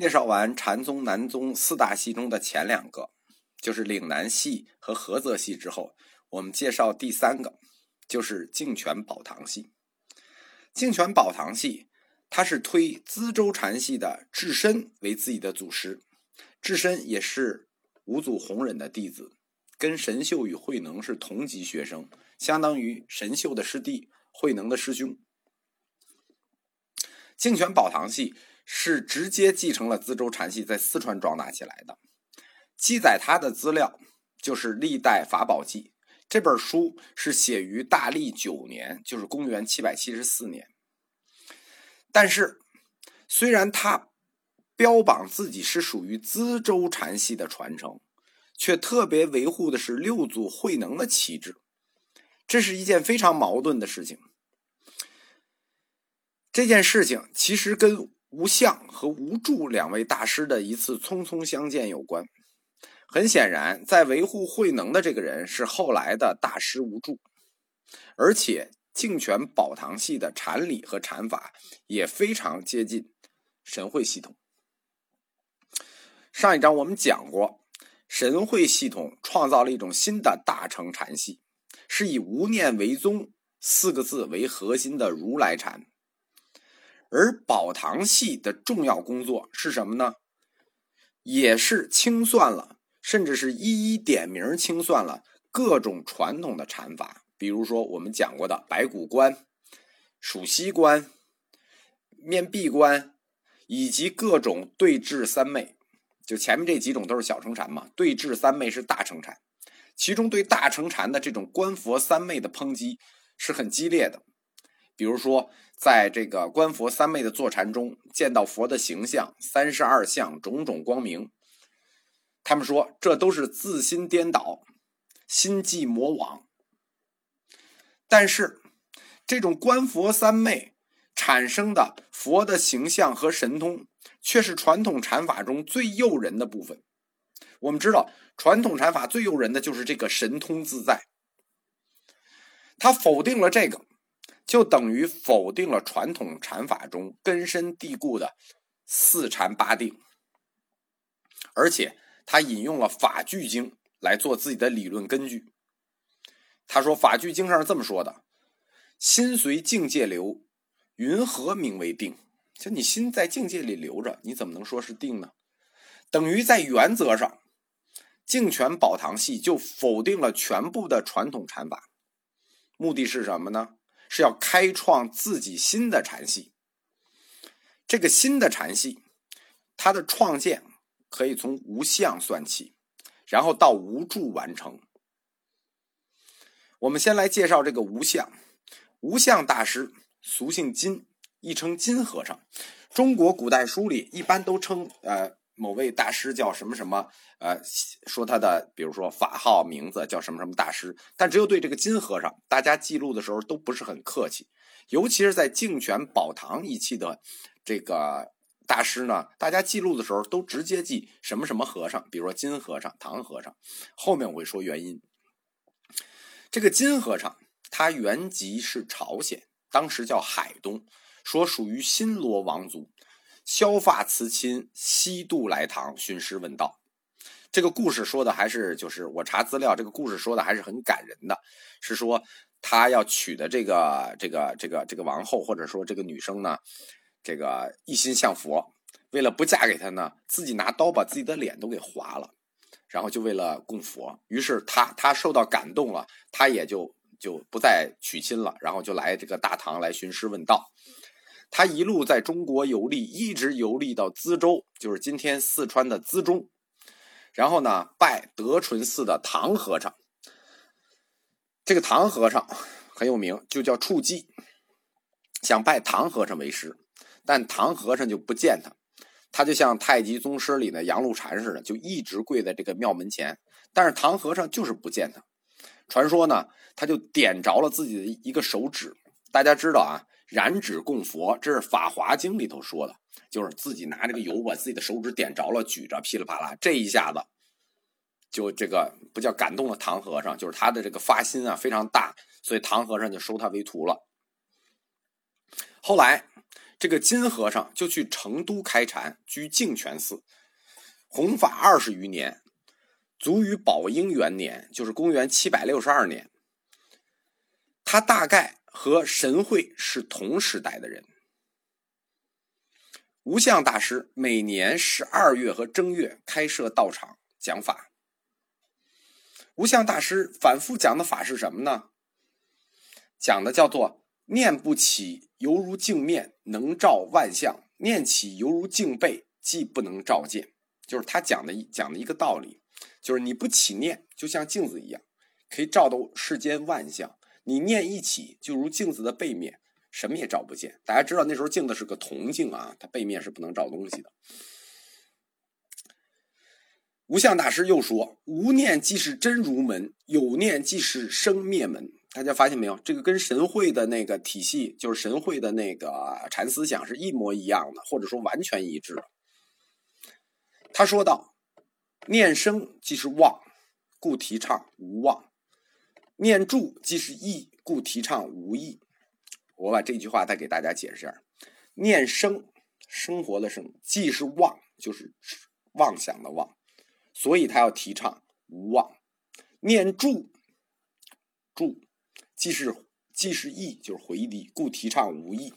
介绍完禅宗、南宗四大系中的前两个，就是岭南系和菏泽系之后，我们介绍第三个，就是净泉宝堂系。净泉宝堂系，它是推资州禅系的智深为自己的祖师，智深也是五祖弘忍的弟子，跟神秀与慧能是同级学生，相当于神秀的师弟，慧能的师兄。净泉宝堂系。是直接继承了资州禅系在四川壮大起来的。记载他的资料就是《历代法宝记》这本书，是写于大历九年，就是公元七百七十四年。但是，虽然他标榜自己是属于资州禅系的传承，却特别维护的是六祖慧能的旗帜，这是一件非常矛盾的事情。这件事情其实跟。吴相和吴柱两位大师的一次匆匆相见有关。很显然，在维护慧能的这个人是后来的大师吴柱，而且净泉宝堂系的禅理和禅法也非常接近神会系统。上一章我们讲过，神会系统创造了一种新的大乘禅系，是以无念为宗四个字为核心的如来禅。而宝堂系的重要工作是什么呢？也是清算了，甚至是一一点名清算了各种传统的禅法，比如说我们讲过的白骨观、数息观、面壁观，以及各种对峙三昧。就前面这几种都是小乘禅嘛，对峙三昧是大乘禅。其中对大乘禅的这种观佛三昧的抨击是很激烈的，比如说。在这个观佛三昧的坐禅中，见到佛的形象、三十二相、种种光明，他们说这都是自心颠倒、心计魔网。但是，这种观佛三昧产生的佛的形象和神通，却是传统禅法中最诱人的部分。我们知道，传统禅法最诱人的就是这个神通自在。他否定了这个。就等于否定了传统禅法中根深蒂固的四禅八定，而且他引用了《法句经》来做自己的理论根据。他说，《法句经》上是这么说的：“心随境界流，云何名为定？”就你心在境界里留着，你怎么能说是定呢？等于在原则上，净泉宝堂系就否定了全部的传统禅法，目的是什么呢？是要开创自己新的禅系。这个新的禅系，它的创建可以从无相算起，然后到无助完成。我们先来介绍这个无相。无相大师，俗姓金，亦称金和尚。中国古代书里一般都称呃。某位大师叫什么什么？呃，说他的，比如说法号名字叫什么什么大师，但只有对这个金和尚，大家记录的时候都不是很客气，尤其是在净泉宝堂一期的这个大师呢，大家记录的时候都直接记什么什么和尚，比如说金和尚、唐和尚。后面我会说原因。这个金和尚他原籍是朝鲜，当时叫海东，说属于新罗王族。削发辞亲，西渡来唐寻师问道。这个故事说的还是就是我查资料，这个故事说的还是很感人的。是说他要娶的这个这个这个这个王后，或者说这个女生呢，这个一心向佛，为了不嫁给他呢，自己拿刀把自己的脸都给划了，然后就为了供佛。于是他他受到感动了，他也就就不再娶亲了，然后就来这个大唐来寻师问道。他一路在中国游历，一直游历到资州，就是今天四川的资中。然后呢，拜德淳寺的唐和尚。这个唐和尚很有名，就叫处寂，想拜唐和尚为师，但唐和尚就不见他。他就像太极宗师里的杨露禅似的，就一直跪在这个庙门前。但是唐和尚就是不见他。传说呢，他就点着了自己的一个手指。大家知道啊。燃指供佛，这是《法华经》里头说的，就是自己拿这个油把自己的手指点着了，举着噼里啪啦，这一下子就这个不叫感动了唐和尚，就是他的这个发心啊非常大，所以唐和尚就收他为徒了。后来这个金和尚就去成都开禅，居净泉寺，弘法二十余年，卒于宝应元年，就是公元七百六十二年。他大概和神会是同时代的人。无相大师每年十二月和正月开设道场讲法。无相大师反复讲的法是什么呢？讲的叫做“念不起，犹如镜面，能照万象；念起，犹如镜背，既不能照见。”就是他讲的讲的一个道理，就是你不起念，就像镜子一样，可以照到世间万象；你念一起，就如镜子的背面。什么也照不见。大家知道那时候镜子是个铜镜啊，它背面是不能照东西的。无相大师又说：“无念即是真如门，有念即是生灭门。”大家发现没有？这个跟神会的那个体系，就是神会的那个禅思想是一模一样的，或者说完全一致。他说道：“念生即是妄，故提倡无妄；念住即是意，故提倡无意。”我把这句话再给大家解释一下：念生，生活的生，既是妄，就是妄想的妄，所以他要提倡无妄；念住，住，既是既是意，就是回离，故提倡无意。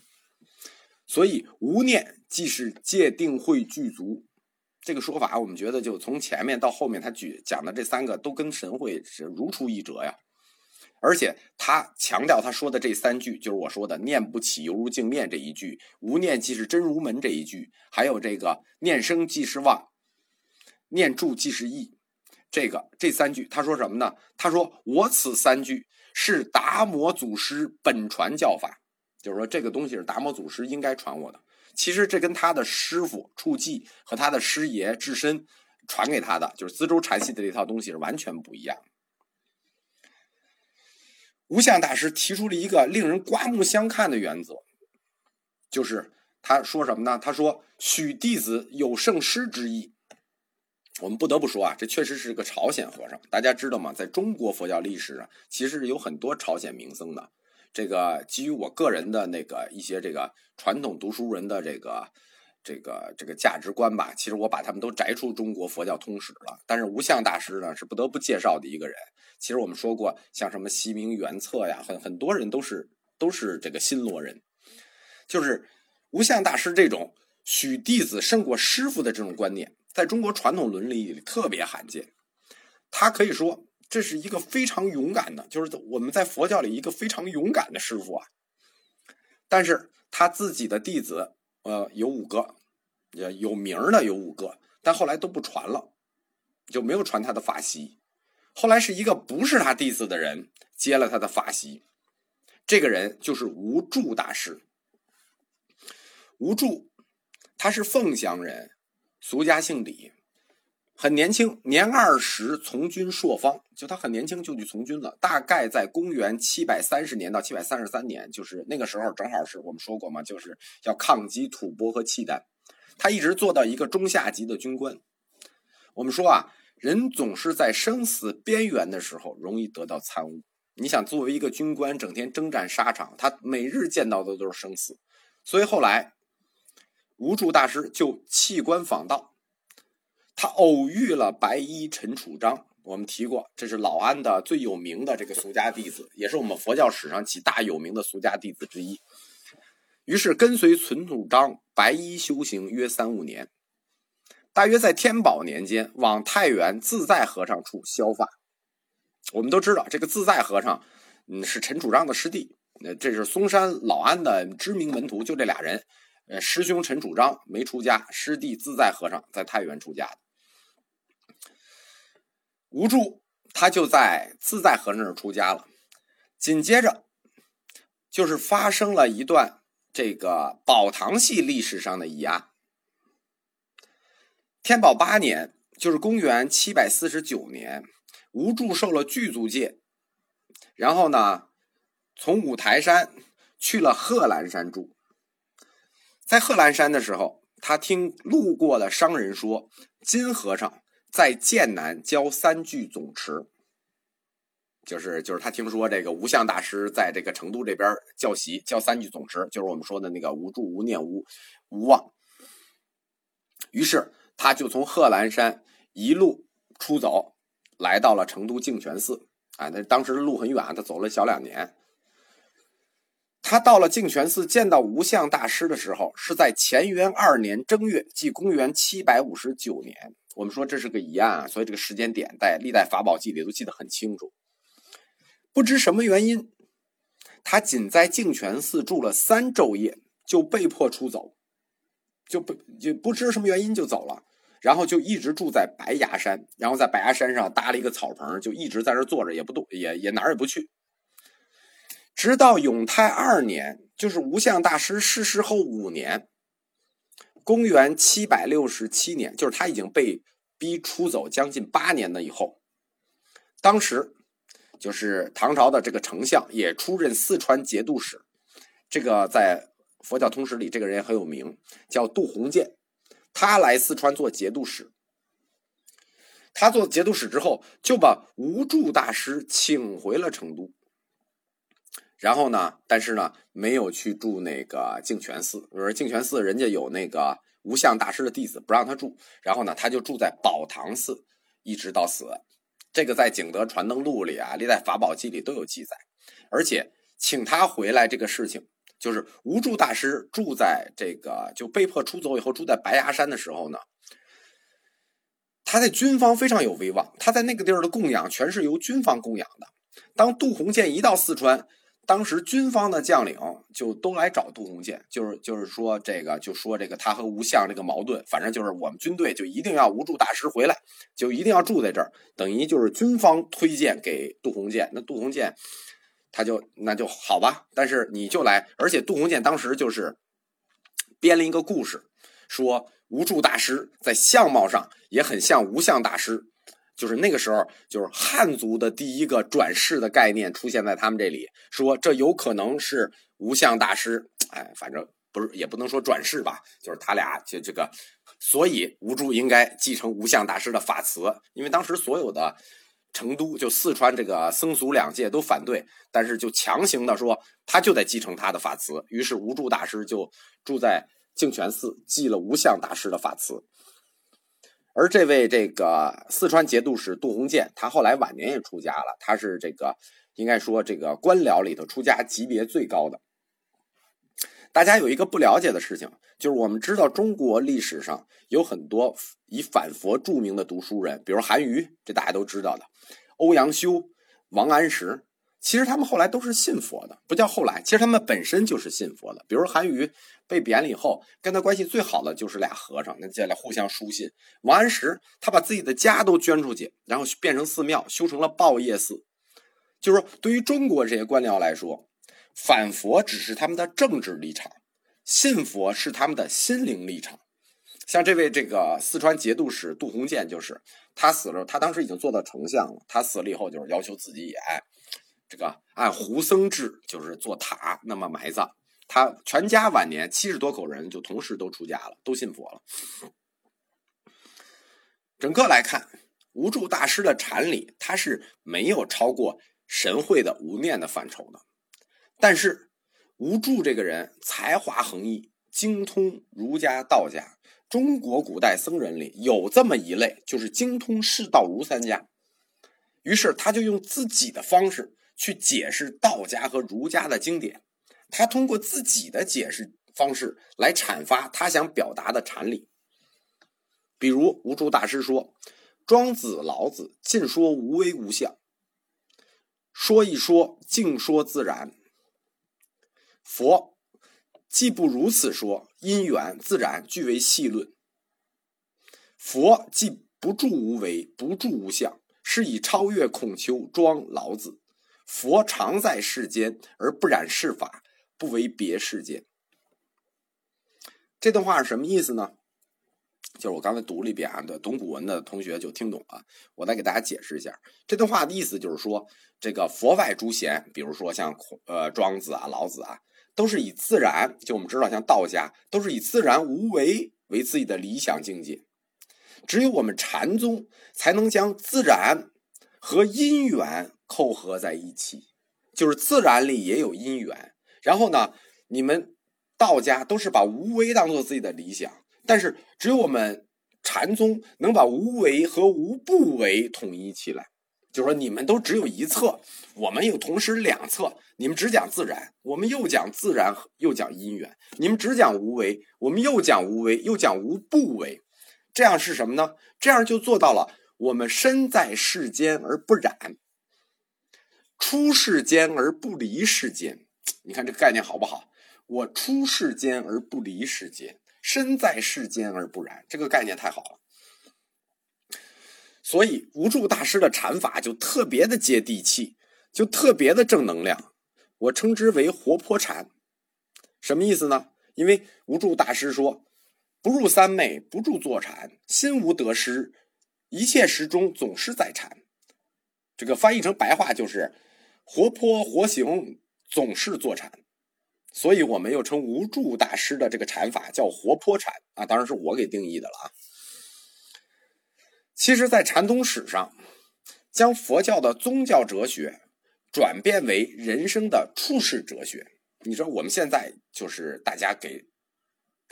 所以无念即是界定会具足。这个说法，我们觉得就从前面到后面，他举讲的这三个都跟神会是如出一辙呀。而且他强调他说的这三句，就是我说的“念不起，犹如镜面”这一句，“无念即是真如门”这一句，还有这个“念生即是妄，念住即是意”，这个这三句，他说什么呢？他说：“我此三句是达摩祖师本传教法，就是说这个东西是达摩祖师应该传我的。其实这跟他的师傅处寂和他的师爷智深传给他的，就是资州禅系的这套东西是完全不一样。”无相大师提出了一个令人刮目相看的原则，就是他说什么呢？他说：“许弟子有圣师之意。”我们不得不说啊，这确实是个朝鲜和尚。大家知道吗？在中国佛教历史上，其实有很多朝鲜名僧的。这个基于我个人的那个一些这个传统读书人的这个。这个这个价值观吧，其实我把他们都摘出中国佛教通史了。但是无相大师呢，是不得不介绍的一个人。其实我们说过，像什么西明原策呀，很很多人都是都是这个新罗人。就是无相大师这种许弟子胜过师傅的这种观念，在中国传统伦理里特别罕见。他可以说这是一个非常勇敢的，就是我们在佛教里一个非常勇敢的师傅啊。但是他自己的弟子。呃，有五个，有名的有五个，但后来都不传了，就没有传他的法席。后来是一个不是他弟子的人接了他的法席，这个人就是无著大师。无著，他是凤翔人，俗家姓李。很年轻，年二十从军朔方，就他很年轻就去从军了。大概在公元七百三十年到七百三十三年，就是那个时候正好是我们说过嘛，就是要抗击吐蕃和契丹。他一直做到一个中下级的军官。我们说啊，人总是在生死边缘的时候容易得到参悟。你想，作为一个军官，整天征战沙场，他每日见到的都是生死。所以后来，无著大师就弃官访道。他偶遇了白衣陈楚章，我们提过，这是老安的最有名的这个俗家弟子，也是我们佛教史上几大有名的俗家弟子之一。于是跟随陈楚章白衣修行约三五年，大约在天宝年间，往太原自在和尚处消发。我们都知道，这个自在和尚，嗯，是陈楚章的师弟，呃，这是嵩山老安的知名门徒，就这俩人。呃，师兄陈楚章没出家，师弟自在和尚在太原出家的。无助，他就在自在和那儿出家了。紧接着，就是发生了一段这个宝堂系历史上的疑案。天宝八年，就是公元七百四十九年，无助受了具足戒，然后呢，从五台山去了贺兰山住。在贺兰山的时候，他听路过的商人说，金和尚。在剑南教三句总持，就是就是他听说这个无相大师在这个成都这边教习教三句总持，就是我们说的那个无住无念无无忘。于是他就从贺兰山一路出走，来到了成都净泉寺。啊，那当时路很远，他走了小两年。他到了净泉寺见到无相大师的时候，是在乾元二年正月，即公元七百五十九年。我们说这是个疑案啊，所以这个时间点在历代法宝记里都记得很清楚。不知什么原因，他仅在净泉寺住了三昼夜，就被迫出走，就不就不知什么原因就走了，然后就一直住在白崖山，然后在白崖山上搭了一个草棚，就一直在这坐着，也不动，也也哪儿也不去。直到永泰二年，就是无相大师逝世后五年，公元七百六十七年，就是他已经被逼出走将近八年了以后，当时。就是唐朝的这个丞相也出任四川节度使，这个在佛教通史里这个人很有名，叫杜鸿渐，他来四川做节度使。他做节度使之后，就把无住大师请回了成都。然后呢，但是呢，没有去住那个净泉寺，因为净泉寺人家有那个无相大师的弟子，不让他住。然后呢，他就住在宝堂寺，一直到死。这个在《景德传灯录》里啊，历代法宝记里都有记载，而且请他回来这个事情，就是无住大师住在这个就被迫出走以后住在白崖山的时候呢，他在军方非常有威望，他在那个地儿的供养全是由军方供养的。当杜鸿渐一到四川。当时军方的将领就都来找杜鸿渐，就是就是说这个就说这个他和吴相这个矛盾，反正就是我们军队就一定要无住大师回来，就一定要住在这儿，等于就是军方推荐给杜鸿渐，那杜鸿渐他就那就好吧，但是你就来，而且杜鸿渐当时就是编了一个故事，说无住大师在相貌上也很像无相大师。就是那个时候，就是汉族的第一个转世的概念出现在他们这里，说这有可能是无相大师。哎，反正不是，也不能说转世吧，就是他俩就这个，所以无助应该继承无相大师的法词，因为当时所有的成都就四川这个僧俗两界都反对，但是就强行的说他就得继承他的法词，于是无助大师就住在净泉寺，记了无相大师的法词。而这位这个四川节度使杜鸿渐，他后来晚年也出家了。他是这个应该说这个官僚里头出家级别最高的。大家有一个不了解的事情，就是我们知道中国历史上有很多以反佛著名的读书人，比如韩愈，这大家都知道的；欧阳修、王安石。其实他们后来都是信佛的，不叫后来，其实他们本身就是信佛的。比如韩愈被贬了以后，跟他关系最好的就是俩和尚，那这俩互相书信。王安石他把自己的家都捐出去，然后变成寺庙，修成了报业寺。就是说，对于中国这些官僚来说，反佛只是他们的政治立场，信佛是他们的心灵立场。像这位这个四川节度使杜鸿渐，就是他死了，他当时已经做到丞相了，他死了以后就是要求自己也爱。这个按胡僧制，就是做塔那么埋葬。他全家晚年七十多口人就同时都出家了，都信佛了。整个来看，无住大师的禅理，他是没有超过神会的无念的范畴的。但是无住这个人才华横溢，精通儒家、道家。中国古代僧人里有这么一类，就是精通释道儒三家。于是他就用自己的方式。去解释道家和儒家的经典，他通过自己的解释方式来阐发他想表达的禅理。比如无著大师说：“庄子、老子尽说无为无相，说一说尽说自然。佛既不如此说，因缘自然俱为细论。佛既不住无为，不住无相，是以超越孔丘、庄、老子。”佛常在世间而不染世法，不为别世间。这段话是什么意思呢？就是我刚才读了一遍啊，对懂古文的同学就听懂了。我再给大家解释一下，这段话的意思就是说，这个佛外诸贤，比如说像孔呃庄子啊、老子啊，都是以自然，就我们知道像道家都是以自然无为为自己的理想境界，只有我们禅宗才能将自然和因缘。扣合在一起，就是自然里也有因缘。然后呢，你们道家都是把无为当做自己的理想，但是只有我们禅宗能把无为和无不为统一起来。就是说，你们都只有一侧，我们有同时两侧。你们只讲自然，我们又讲自然，又讲因缘。你们只讲无为，我们又讲无为，又讲无不为。这样是什么呢？这样就做到了，我们身在世间而不染，出世间而不离世间。你看这个概念好不好？我出世间而不离世间，身在世间而不染，这个概念太好了。所以无助大师的禅法就特别的接地气，就特别的正能量。我称之为活泼禅，什么意思呢？因为无助大师说：“不入三昧，不住坐禅，心无得失，一切时中总是在禅。”这个翻译成白话就是活泼活行，总是坐禅。所以我们又称无助大师的这个禅法叫活泼禅啊，当然是我给定义的了啊。其实，在禅宗史上，将佛教的宗教哲学转变为人生的处世哲学。你说我们现在就是大家给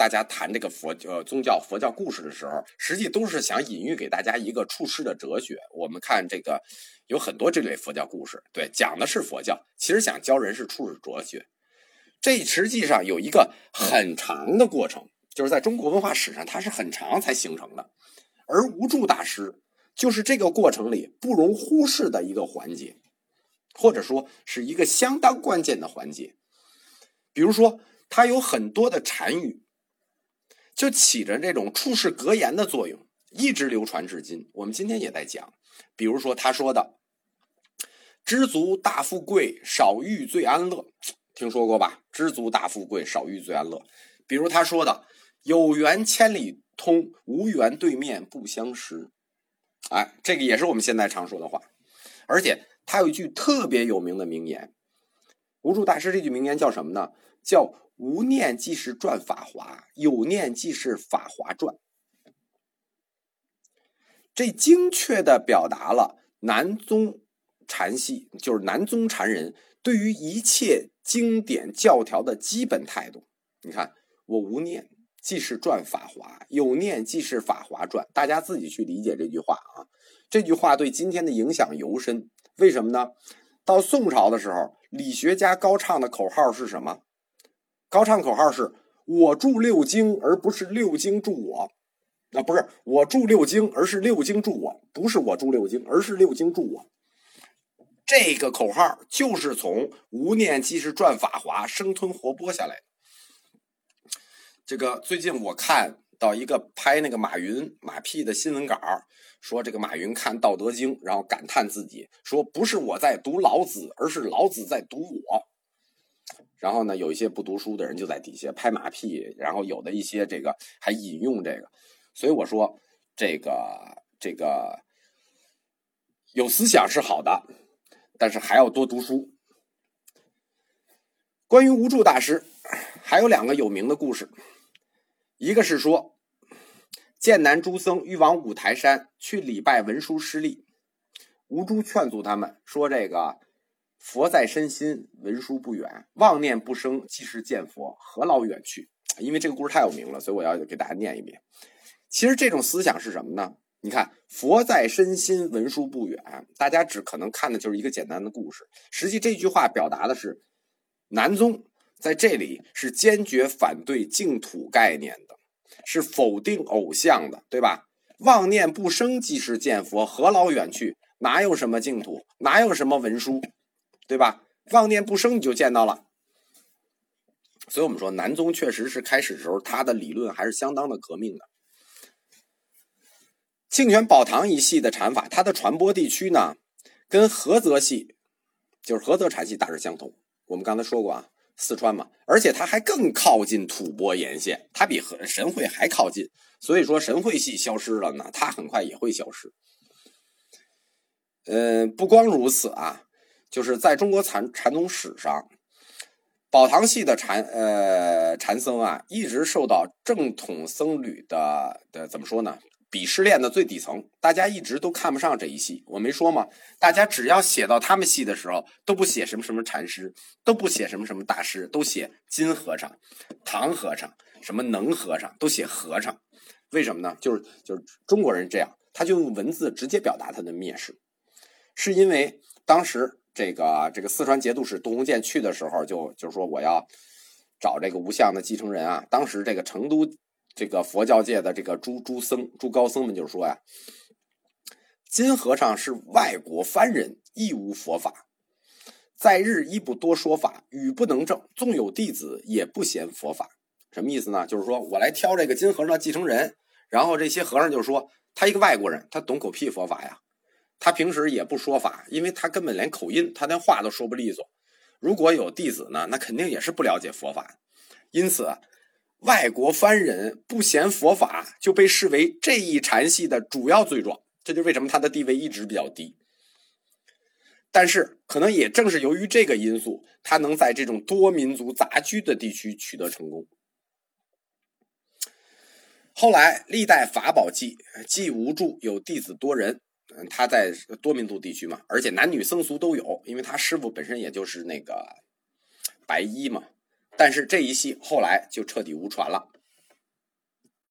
大家谈这个佛呃宗教佛教故事的时候，实际都是想隐喻给大家一个处世的哲学。我们看这个有很多这类佛教故事，对，讲的是佛教，其实想教人是处世哲学。这实际上有一个很长的过程，就是在中国文化史上，它是很长才形成的。而无助大师就是这个过程里不容忽视的一个环节，或者说是一个相当关键的环节。比如说，他有很多的禅语，就起着这种处世格言的作用，一直流传至今。我们今天也在讲，比如说他说的“知足大富贵，少欲最安乐”，听说过吧？“知足大富贵，少欲最安乐”。比如他说的“有缘千里”。通无缘对面不相识，哎，这个也是我们现在常说的话。而且他有一句特别有名的名言，无助大师这句名言叫什么呢？叫“无念即是转法华，有念即是法华转”。这精确的表达了南宗禅系，就是南宗禅人对于一切经典教条的基本态度。你看，我无念。即是转法华，有念即是法华转。大家自己去理解这句话啊。这句话对今天的影响尤深。为什么呢？到宋朝的时候，理学家高唱的口号是什么？高唱口号是“我住六经，而不是六经住我”。啊，不是我住六经，而是六经住我。不是我住六经，而是六经住我。这个口号就是从“无念即是转法华”生吞活剥下来的。这个最近我看到一个拍那个马云马屁的新闻稿，说这个马云看《道德经》，然后感叹自己说：“不是我在读老子，而是老子在读我。”然后呢，有一些不读书的人就在底下拍马屁，然后有的一些这个还引用这个，所以我说这个这个有思想是好的，但是还要多读书。关于无助大师，还有两个有名的故事。一个是说，剑南诸僧欲往五台山去礼拜文殊师利，无诸劝阻他们说：“这个佛在身心，文殊不远，妄念不生，即是见佛，何劳远去？”因为这个故事太有名了，所以我要给大家念一遍。其实这种思想是什么呢？你看，佛在身心，文殊不远，大家只可能看的就是一个简单的故事。实际这句话表达的是南宗。在这里是坚决反对净土概念的，是否定偶像的，对吧？妄念不生即是见佛，何劳远去？哪有什么净土？哪有什么文殊？对吧？妄念不生你就见到了。所以我们说南宗确实是开始时候他的理论还是相当的革命的。庆泉宝堂一系的禅法，它的传播地区呢，跟菏泽系，就是菏泽禅系大致相同。我们刚才说过啊。四川嘛，而且它还更靠近吐蕃沿线，它比和神会还靠近，所以说神会系消失了呢，它很快也会消失。嗯，不光如此啊，就是在中国禅禅宗史上，宝堂系的禅呃禅僧啊，一直受到正统僧侣的的怎么说呢？鄙视链的最底层，大家一直都看不上这一系。我没说吗？大家只要写到他们系的时候，都不写什么什么禅师，都不写什么什么大师，都写金和尚、唐和尚、什么能和尚，都写和尚。为什么呢？就是就是中国人这样，他就用文字直接表达他的蔑视，是因为当时这个这个四川节度使杜洪建去的时候，就就说我要找这个无相的继承人啊。当时这个成都。这个佛教界的这个诸诸僧、诸高僧们就说呀：“金和尚是外国番人，亦无佛法，在日亦不多说法，语不能正，纵有弟子，也不嫌佛法。”什么意思呢？就是说我来挑这个金和尚的继承人，然后这些和尚就说他一个外国人，他懂狗屁佛法呀，他平时也不说法，因为他根本连口音，他连话都说不利索。如果有弟子呢，那肯定也是不了解佛法，因此。外国番人不嫌佛法，就被视为这一禅系的主要罪状，这就为什么他的地位一直比较低。但是，可能也正是由于这个因素，他能在这种多民族杂居的地区取得成功。后来，历代法宝记既无著有弟子多人，他在多民族地区嘛，而且男女僧俗都有，因为他师傅本身也就是那个白衣嘛。但是这一系后来就彻底无传了。